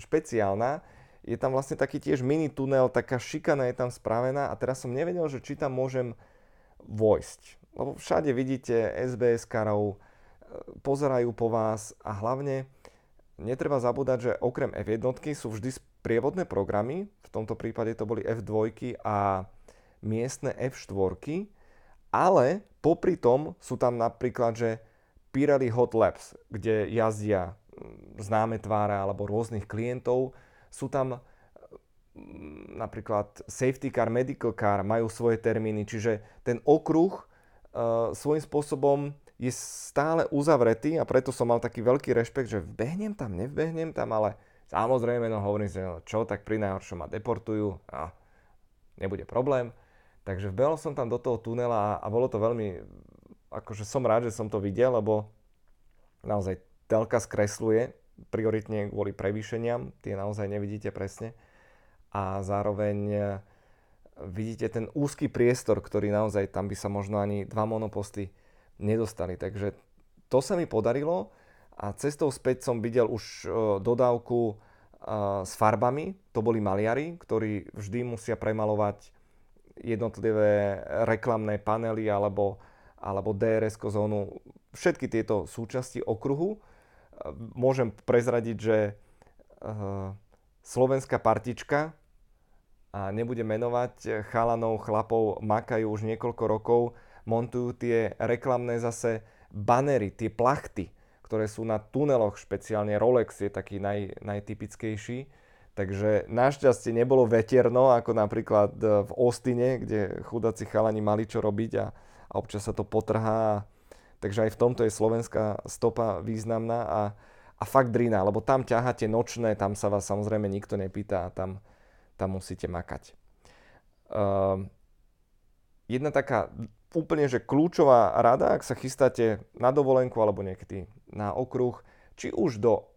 špeciálna, je tam vlastne taký tiež mini tunel, taká šikana je tam spravená a teraz som nevedel, že či tam môžem vojsť. Lebo všade vidíte SBS karov, e, pozerajú po vás a hlavne netreba zabúdať, že okrem F1 sú vždy sprievodné programy, v tomto prípade to boli F2 a miestne F4, ale popri tom sú tam napríklad, že Pirelli Hot Labs, kde jazdia mm, známe tváre alebo rôznych klientov. Sú tam mm, napríklad safety car, medical car, majú svoje termíny, čiže ten okruh uh, svojím spôsobom je stále uzavretý a preto som mal taký veľký rešpekt, že vbehnem tam, nevbehnem tam, ale samozrejme, no hovorím si, no čo, tak pri najhoršom ma deportujú a nebude problém. Takže vbehol som tam do toho tunela a, a bolo to veľmi, akože som rád, že som to videl, lebo naozaj telka skresluje prioritne kvôli prevýšeniam, tie naozaj nevidíte presne. A zároveň e, vidíte ten úzky priestor, ktorý naozaj tam by sa možno ani dva monoposty nedostali. Takže to sa mi podarilo a cestou späť som videl už e, dodávku e, s farbami. To boli maliari, ktorí vždy musia premalovať jednotlivé reklamné panely alebo, alebo DRS zónu, všetky tieto súčasti okruhu. Môžem prezradiť, že uh, slovenská partička, a nebudem menovať, chalanov, chlapov makajú už niekoľko rokov, montujú tie reklamné zase banery, tie plachty, ktoré sú na tuneloch, špeciálne Rolex je taký naj, najtypickejší Takže našťastie nebolo veterno, ako napríklad e, v Ostine, kde chudáci chalani mali čo robiť a, a občas sa to potrhá. Takže aj v tomto je slovenská stopa významná a, a fakt drina, lebo tam ťaháte nočné, tam sa vás samozrejme nikto nepýta a tam, tam musíte makať. Uh, jedna taká úplne že kľúčová rada, ak sa chystáte na dovolenku alebo niekedy na okruh, či už do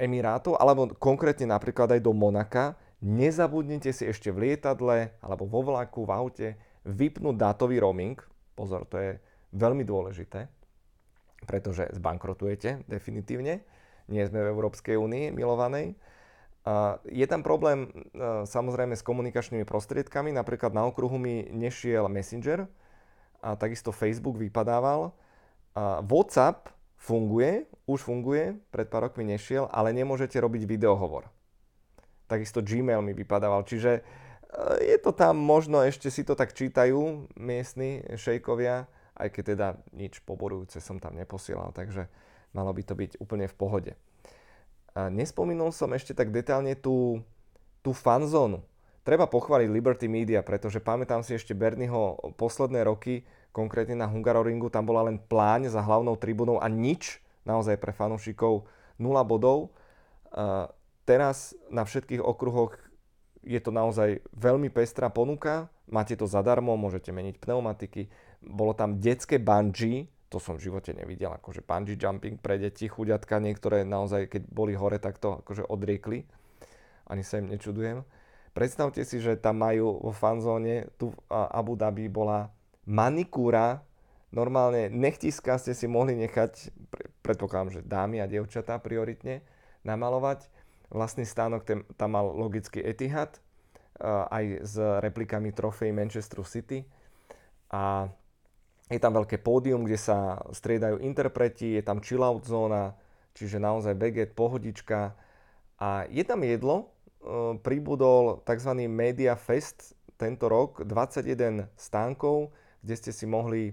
Emirátov, alebo konkrétne napríklad aj do Monaka, nezabudnite si ešte v lietadle alebo vo vlaku, v aute vypnúť dátový roaming. Pozor, to je veľmi dôležité, pretože zbankrotujete definitívne. Nie sme v Európskej únii milovanej. Je tam problém e, samozrejme s komunikačnými prostriedkami. Napríklad na okruhu mi nešiel Messenger a takisto Facebook vypadával. WhatsApp funguje, už funguje, pred pár rokmi nešiel, ale nemôžete robiť videohovor. Takisto Gmail mi vypadával, čiže e, je to tam, možno ešte si to tak čítajú miestni šejkovia, aj keď teda nič poborujúce som tam neposielal, takže malo by to byť úplne v pohode. A nespomínal som ešte tak detálne tú, tú fanzónu. Treba pochváliť Liberty Media, pretože pamätám si ešte Bernieho posledné roky, konkrétne na Hungaroringu, tam bola len pláň za hlavnou tribúnou a nič, naozaj pre fanúšikov 0 bodov. Teraz na všetkých okruhoch je to naozaj veľmi pestrá ponuka, máte to zadarmo, môžete meniť pneumatiky, bolo tam detské bungee, to som v živote nevidel, akože bungee jumping pre deti, chuďatka, niektoré naozaj, keď boli hore, tak to akože odriekli, ani sa im nečudujem. Predstavte si, že tam majú vo fanzóne, tu v Abu Dhabi bola manikúra, normálne nechtiska ste si mohli nechať, predpokladám, že dámy a dievčatá prioritne, namalovať. Vlastný stánok tam mal logicky Etihad, aj s replikami trofej Manchester City. A je tam veľké pódium, kde sa striedajú interpreti, je tam chillout zóna, čiže naozaj veget, pohodička. A je tam jedlo, e, pribudol tzv. Media Fest tento rok, 21 stánkov, kde ste si mohli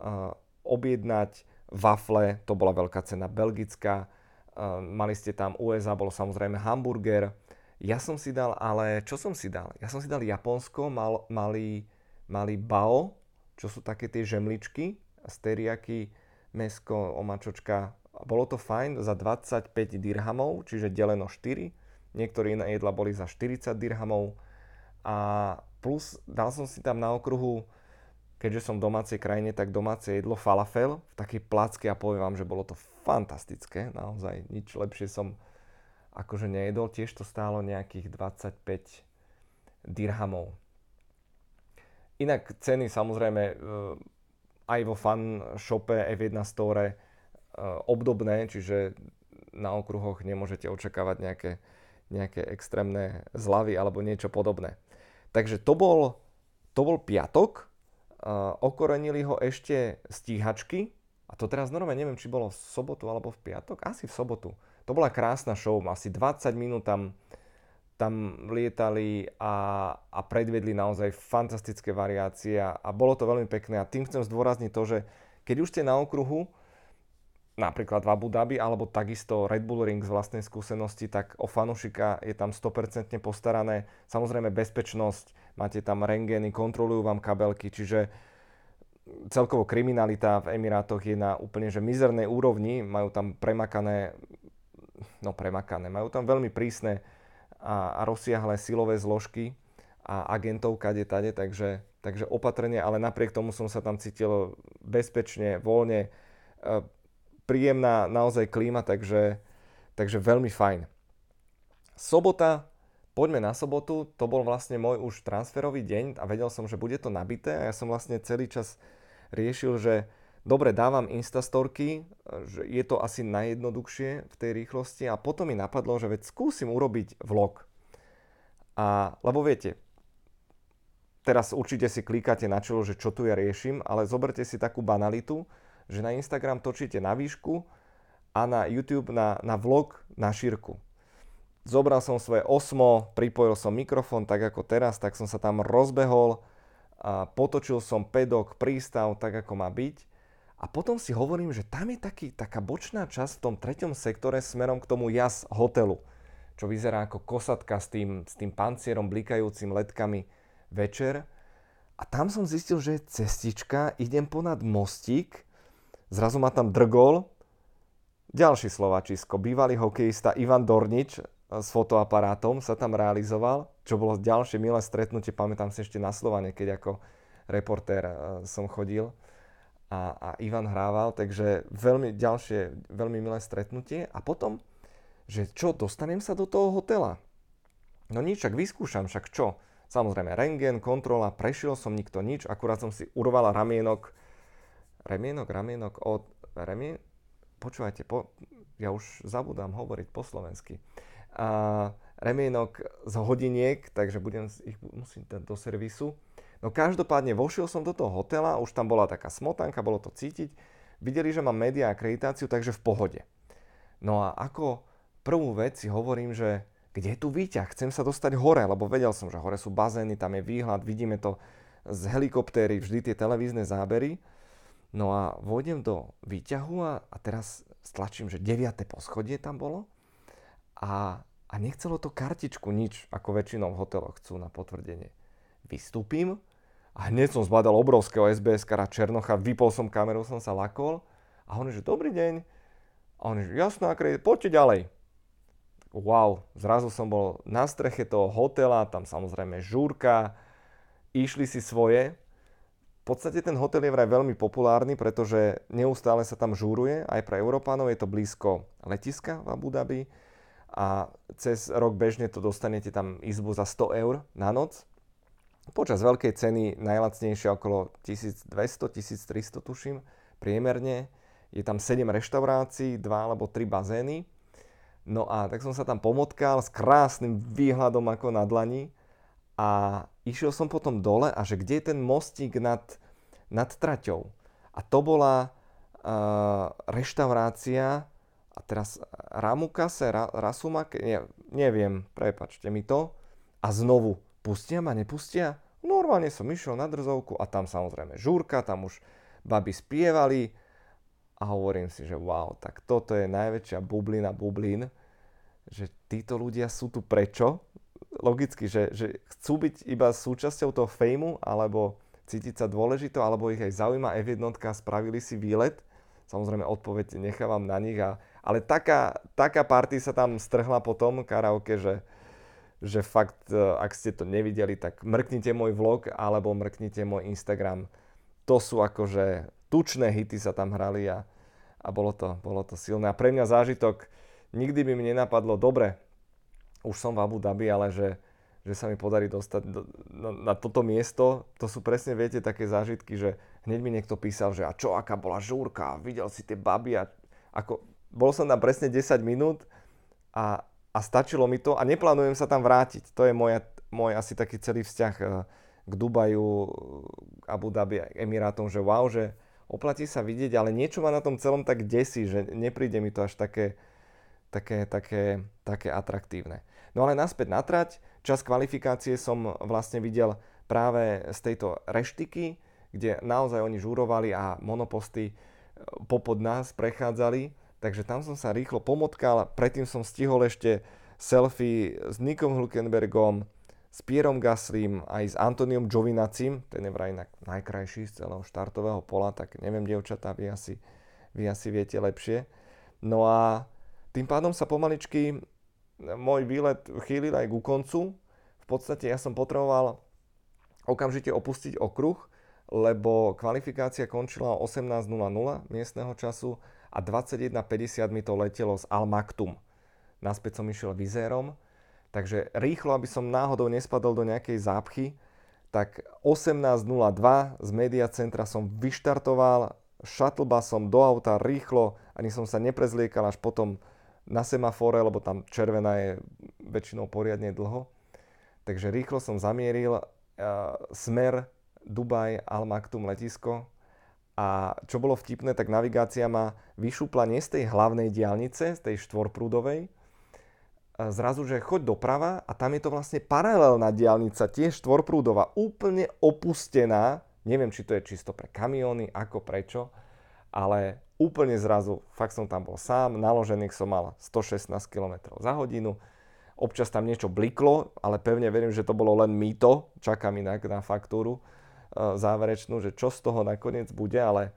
uh, objednať wafle, to bola veľká cena belgická, uh, mali ste tam USA, bolo samozrejme hamburger. Ja som si dal, ale čo som si dal? Ja som si dal Japonsko, mal, mali, mali bao, čo sú také tie žemličky, steriaky, mesko, omačočka. Bolo to fajn za 25 dirhamov, čiže deleno 4. Niektoré iné jedla boli za 40 dirhamov. A plus dal som si tam na okruhu keďže som v domácej krajine, tak domáce jedlo falafel v takej placky a poviem vám, že bolo to fantastické, naozaj nič lepšie som akože nejedol, tiež to stálo nejakých 25 dirhamov. Inak ceny samozrejme e, aj vo fan shope F1 Store e, obdobné, čiže na okruhoch nemôžete očakávať nejaké, nejaké extrémne zlavy alebo niečo podobné. Takže to bol, to bol piatok, okorenili ho ešte stíhačky, a to teraz normálne neviem, či bolo v sobotu alebo v piatok, asi v sobotu. To bola krásna show, asi 20 minút tam tam lietali a, a predvedli naozaj fantastické variácie a, a bolo to veľmi pekné. A tým chcem zdôrazniť to, že keď už ste na okruhu, napríklad v Abu Dhabi, alebo takisto Red Bull Ring z vlastnej skúsenosti, tak o fanušika je tam 100% postarané. Samozrejme bezpečnosť, máte tam rengény, kontrolujú vám kabelky, čiže celkovo kriminalita v Emirátoch je na úplne že mizernej úrovni, majú tam premakané, no premakané, majú tam veľmi prísne a, a rozsiahle silové zložky a agentov kade tade, takže, takže opatrne, ale napriek tomu som sa tam cítil bezpečne, voľne, e, príjemná naozaj klíma, takže, takže veľmi fajn. Sobota, poďme na sobotu, to bol vlastne môj už transferový deň a vedel som, že bude to nabité a ja som vlastne celý čas riešil, že dobre, dávam instastorky, že je to asi najjednoduchšie v tej rýchlosti a potom mi napadlo, že veď skúsim urobiť vlog. A, lebo viete, teraz určite si klikáte na čelo, že čo tu ja riešim, ale zoberte si takú banalitu, že na Instagram točíte na výšku a na YouTube na, na vlog na šírku. Zobral som svoje osmo, pripojil som mikrofón tak ako teraz, tak som sa tam rozbehol, a potočil som pedok, prístav tak ako má byť a potom si hovorím, že tam je taký, taká bočná časť v tom treťom sektore smerom k tomu jas hotelu, čo vyzerá ako kosatka s tým, s tým pancierom blikajúcim letkami večer. A tam som zistil, že je cestička, idem ponad mostík, zrazu ma tam drgol ďalší Slovačisko, bývalý hokejista Ivan Dornič s fotoaparátom sa tam realizoval, čo bolo ďalšie milé stretnutie, pamätám si ešte na Slovane, keď ako reportér e, som chodil a, a Ivan hrával, takže veľmi ďalšie, veľmi milé stretnutie. A potom, že čo, dostanem sa do toho hotela? No nič, však vyskúšam, však čo? Samozrejme, rengen, kontrola, prešiel som, nikto nič, akurát som si urval ramienok, ramienok, ramienok od, remien, počúvajte, po, ja už zabudám hovoriť po slovensky. A, remienok z hodiniek, takže budem ich musím dať do servisu No každopádne vošiel som do toho hotela, už tam bola taká smotanka, bolo to cítiť. Videli, že mám média akreditáciu, takže v pohode. No a ako prvú vec si hovorím, že kde je tu výťah? Chcem sa dostať hore, lebo vedel som, že hore sú bazény, tam je výhľad, vidíme to z helikoptéry, vždy tie televízne zábery. No a vôjdem do výťahu a, a teraz stlačím, že 9. poschodie tam bolo a, a nechcelo to kartičku nič, ako väčšinou v hoteloch chcú na potvrdenie. Vystúpim a hneď som zbadal obrovského SBS kara Černocha, vypol som kameru, som sa lakol a on že dobrý deň. A on že jasno, akre, poďte ďalej. Wow, zrazu som bol na streche toho hotela, tam samozrejme žúrka, išli si svoje. V podstate ten hotel je vraj veľmi populárny, pretože neustále sa tam žúruje, aj pre Európanov je to blízko letiska v Abu Dhabi a cez rok bežne to dostanete tam izbu za 100 eur na noc Počas veľkej ceny najlacnejšia okolo 1200-1300 tuším, priemerne. Je tam 7 reštaurácií, 2 alebo 3 bazény. No a tak som sa tam pomotkal s krásnym výhľadom ako na dlani a išiel som potom dole a že kde je ten mostík nad, nad traťou. A to bola uh, reštaurácia a teraz Ramukase, Ra, Rasumake, nie, neviem, prepačte mi to. A znovu Pustia ma, nepustia? Normálne som išiel na drzovku a tam samozrejme žúrka, tam už baby spievali a hovorím si, že wow, tak toto je najväčšia bublina bublín, že títo ľudia sú tu prečo? Logicky, že, že chcú byť iba súčasťou toho fejmu, alebo cítiť sa dôležito, alebo ich aj zaujíma F1 spravili si výlet. Samozrejme odpoveď nechávam na nich, a, ale taká, taká party sa tam strhla potom karaoke, že, že fakt, e, ak ste to nevideli, tak mrknite môj vlog alebo mrknite môj Instagram. To sú akože tučné hity sa tam hrali a, a bolo, to, bolo to silné. A pre mňa zážitok, nikdy by mi nenapadlo, dobre, už som v Abu Dhabi, ale že, že sa mi podarí dostať do, na, na toto miesto, to sú presne, viete, také zážitky, že hneď mi niekto písal, že a čo, aká bola žúrka, videl si tie baby a ako, bol som tam presne 10 minút a, a stačilo mi to a neplánujem sa tam vrátiť. To je moja, môj asi taký celý vzťah eh, k Dubaju, Abu Dhabi, Emirátom, že wow, že oplatí sa vidieť, ale niečo ma na tom celom tak desí, že nepríde mi to až také, také, také, také atraktívne. No ale naspäť na trať, čas kvalifikácie som vlastne videl práve z tejto reštiky, kde naozaj oni žúrovali a monoposty e, popod nás prechádzali, takže tam som sa rýchlo pomotkal, predtým som stihol ešte selfie s Nikom Hulkenbergom, s Pierom Gaslím, aj s Antoniom Giovinacim, ten je vraj najkrajší z celého štartového pola, tak neviem, dievčatá, vy asi, vy asi viete lepšie. No a tým pádom sa pomaličky môj výlet chýlil aj ku koncu. V podstate ja som potreboval okamžite opustiť okruh, lebo kvalifikácia končila o 18.00 miestneho času a 21.50 mi to letelo z Almaktum. Naspäť som išiel vizérom Takže rýchlo, aby som náhodou nespadol do nejakej zápchy, tak 18.02 z media centra som vyštartoval, som do auta rýchlo, ani som sa neprezliekal až potom na semafore, lebo tam červená je väčšinou poriadne dlho. Takže rýchlo som zamieril uh, smer Dubaj Al Maktum letisko a čo bolo vtipné, tak navigácia ma vyšupla nie z tej hlavnej diálnice, z tej štvorprúdovej, zrazu, že choď doprava a tam je to vlastne paralelná diálnica, tiež štvorprúdová, úplne opustená. Neviem, či to je čisto pre kamióny, ako prečo, ale úplne zrazu, fakt som tam bol sám, naložených som mal 116 km za hodinu. Občas tam niečo bliklo, ale pevne verím, že to bolo len mýto, čakám inak na faktúru záverečnú, že čo z toho nakoniec bude, ale,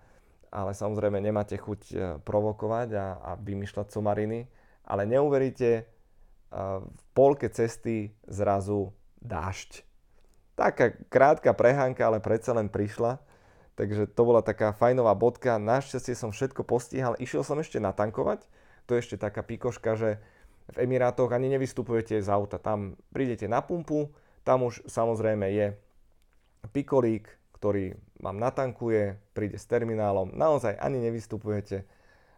ale samozrejme nemáte chuť e, provokovať a, a vymýšľať somariny. Ale neuveríte, v polke cesty zrazu dážď. Taká krátka prehánka, ale predsa len prišla. Takže to bola taká fajnová bodka. Našťastie som všetko postihal. Išiel som ešte natankovať. To je ešte taká pikoška, že v Emirátoch ani nevystupujete z auta. Tam prídete na pumpu, tam už samozrejme je pikolík, ktorý vám natankuje, príde s terminálom. Naozaj ani nevystupujete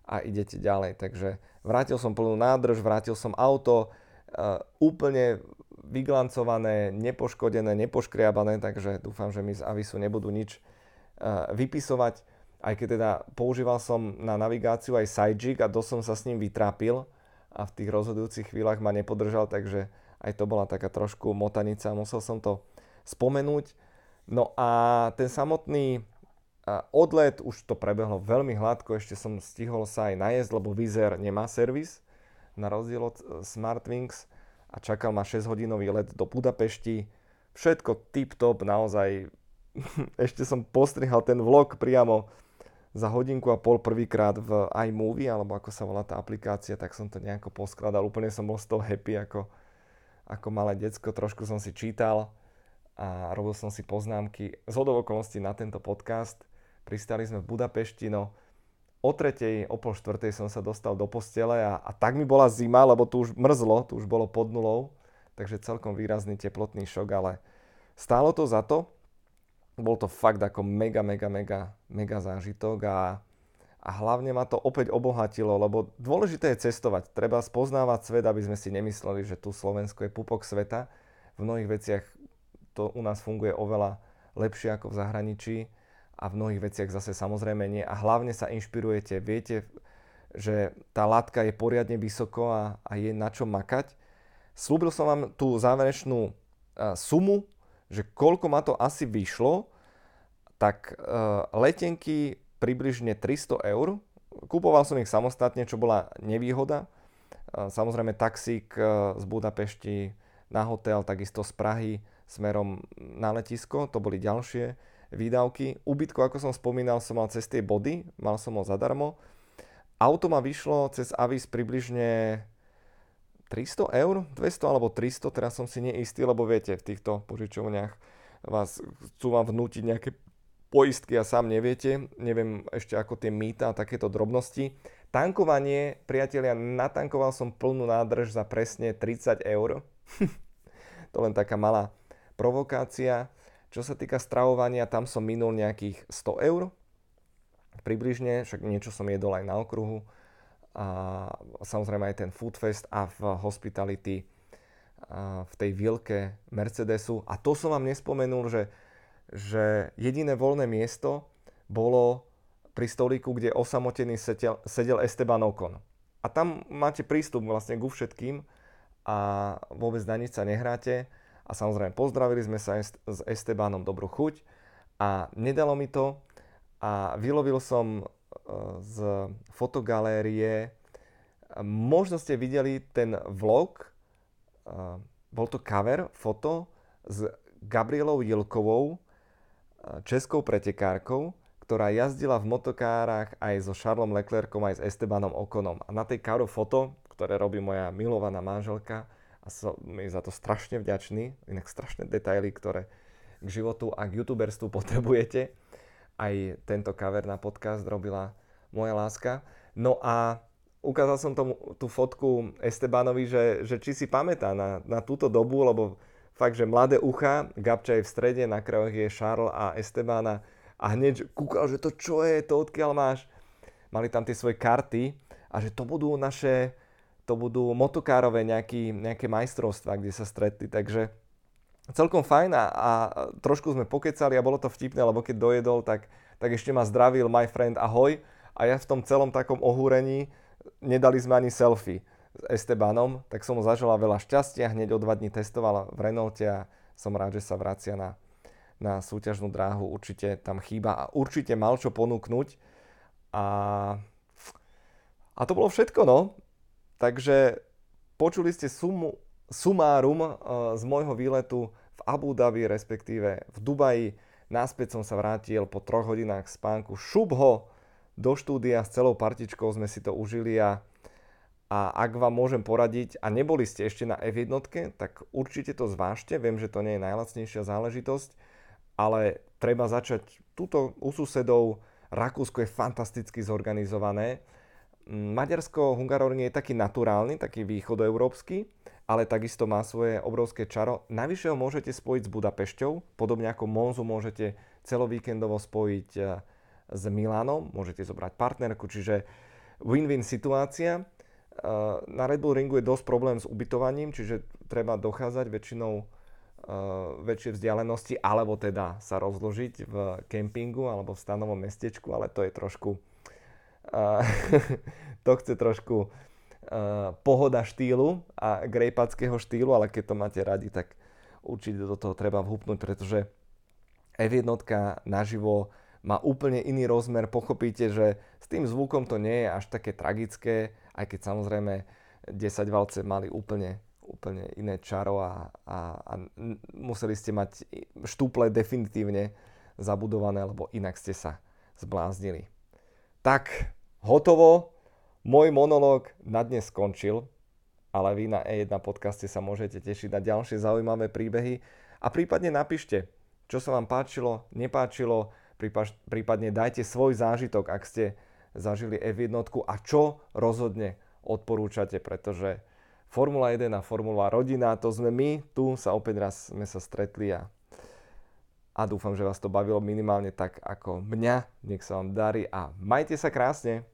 a idete ďalej. Takže vrátil som plnú nádrž, vrátil som auto, úplne vyglancované, nepoškodené, nepoškriabané, takže dúfam, že mi z Avisu nebudú nič vypisovať. Aj keď teda používal som na navigáciu aj Sajik a dosť som sa s ním vytrápil a v tých rozhodujúcich chvíľach ma nepodržal, takže aj to bola taká trošku motanica, musel som to spomenúť. No a ten samotný odlet, už to prebehlo veľmi hladko, ešte som stihol sa aj najesť, lebo Vizer nemá servis, na rozdiel od e, Smartwings a čakal ma 6-hodinový let do Budapešti. Všetko tip-top, naozaj. Ešte som postrihal ten vlog priamo za hodinku a pol prvýkrát v iMovie, alebo ako sa volá tá aplikácia, tak som to nejako poskladal. Úplne som bol z toho happy ako, ako malé decko. Trošku som si čítal a robil som si poznámky z okolností na tento podcast. Pristali sme v Budapešti, no o tretej, o pol štvrtej som sa dostal do postele a, a tak mi bola zima, lebo tu už mrzlo, tu už bolo pod nulou, takže celkom výrazný teplotný šok, ale stálo to za to. Bol to fakt ako mega, mega, mega, mega zážitok a, a hlavne ma to opäť obohatilo, lebo dôležité je cestovať. Treba spoznávať svet, aby sme si nemysleli, že tu Slovensko je pupok sveta. V mnohých veciach to u nás funguje oveľa lepšie ako v zahraničí a v mnohých veciach zase samozrejme nie. A hlavne sa inšpirujete, viete, že tá látka je poriadne vysoko a, a je na čo makať. Slúbil som vám tú záverečnú uh, sumu, že koľko ma to asi vyšlo, tak uh, letenky približne 300 eur. Kupoval som ich samostatne, čo bola nevýhoda. Uh, samozrejme taxík z Budapešti na hotel, takisto z Prahy smerom na letisko, to boli ďalšie výdavky. Ubytko, ako som spomínal, som mal cez tie body, mal som ho zadarmo. Auto ma vyšlo cez Avis približne 300 eur, 200 alebo 300, teraz som si neistý, lebo viete, v týchto požičovniach vás chcú vám vnútiť nejaké poistky a sám neviete, neviem ešte ako tie mýta a takéto drobnosti. Tankovanie, priatelia, natankoval som plnú nádrž za presne 30 eur. to len taká malá provokácia. Čo sa týka stravovania, tam som minul nejakých 100 eur približne, však niečo som jedol aj na okruhu. A samozrejme aj ten Food Fest a v Hospitality a v tej vilke Mercedesu. A to som vám nespomenul, že, že jediné voľné miesto bolo pri stolíku, kde osamotený sedel, sedel Esteban Ocon. A tam máte prístup vlastne ku všetkým a vôbec na nič sa nehráte. A samozrejme pozdravili sme sa s Estebanom dobrú chuť a nedalo mi to a vylovil som e, z fotogalérie. Možno ste videli ten vlog, e, bol to cover, foto s Gabrielou Jilkovou, e, českou pretekárkou, ktorá jazdila v motokárach aj so Charlesom Leclercom, aj s Estebanom Okonom. A na tej cover foto ktoré robí moja milovaná manželka a som za to strašne vďačný. Inak strašné detaily, ktoré k životu a k youtuberstvu potrebujete. Aj tento cover na podcast robila moja láska. No a ukázal som tomu, tú fotku Estebanovi, že, že či si pamätá na, na túto dobu, lebo fakt, že mladé ucha, Gabča je v strede, na krajoch je Charles a Estebana a hneď kúkal, že to čo je, to odkiaľ máš. Mali tam tie svoje karty a že to budú naše to budú motokárové nejaký, nejaké majstrovstvá, kde sa stretli. Takže celkom fajn a, trošku sme pokecali a bolo to vtipné, lebo keď dojedol, tak, tak ešte ma zdravil my friend ahoj a ja v tom celom takom ohúrení nedali sme ani selfie s Estebanom, tak som mu zažila veľa šťastia, hneď o dva dní testovala v Renaulte a som rád, že sa vracia na, na súťažnú dráhu, určite tam chýba a určite mal čo ponúknuť. A, a to bolo všetko, no. Takže počuli ste sumu, sumárum uh, z môjho výletu v Abu Dhabi, respektíve v Dubaji. Náspäť som sa vrátil po troch hodinách spánku. Šup ho do štúdia s celou partičkou sme si to užili a, a ak vám môžem poradiť a neboli ste ešte na F1, tak určite to zvážte. Viem, že to nie je najlacnejšia záležitosť, ale treba začať túto u susedov. Rakúsko je fantasticky zorganizované Maďarsko, Hungaroring je taký naturálny, taký východoeurópsky, ale takisto má svoje obrovské čaro. Navyše ho môžete spojiť s Budapešťou, podobne ako Monzu môžete celovíkendovo spojiť e, s Milánom, môžete zobrať partnerku, čiže win-win situácia. E, na Red Bull Ringu je dosť problém s ubytovaním, čiže treba dochádzať väčšinou e, väčšie vzdialenosti, alebo teda sa rozložiť v kempingu alebo v stanovom mestečku, ale to je trošku to chce trošku pohoda štýlu a grejpackého štýlu, ale keď to máte radi, tak určite do toho treba vhupnúť, pretože F1 naživo má úplne iný rozmer. Pochopíte, že s tým zvukom to nie je až také tragické, aj keď samozrejme 10 valce mali úplne, úplne iné čaro a, a, a museli ste mať štúple definitívne zabudované, lebo inak ste sa zbláznili. Tak, hotovo. Môj monológ na dnes skončil, ale vy na E1 podcaste sa môžete tešiť na ďalšie zaujímavé príbehy a prípadne napíšte, čo sa vám páčilo, nepáčilo, prípadne dajte svoj zážitok, ak ste zažili F1 a čo rozhodne odporúčate, pretože Formula 1 a Formula rodina, to sme my, tu sa opäť raz sme sa stretli a a dúfam, že vás to bavilo minimálne tak ako mňa. Nech sa vám darí a majte sa krásne.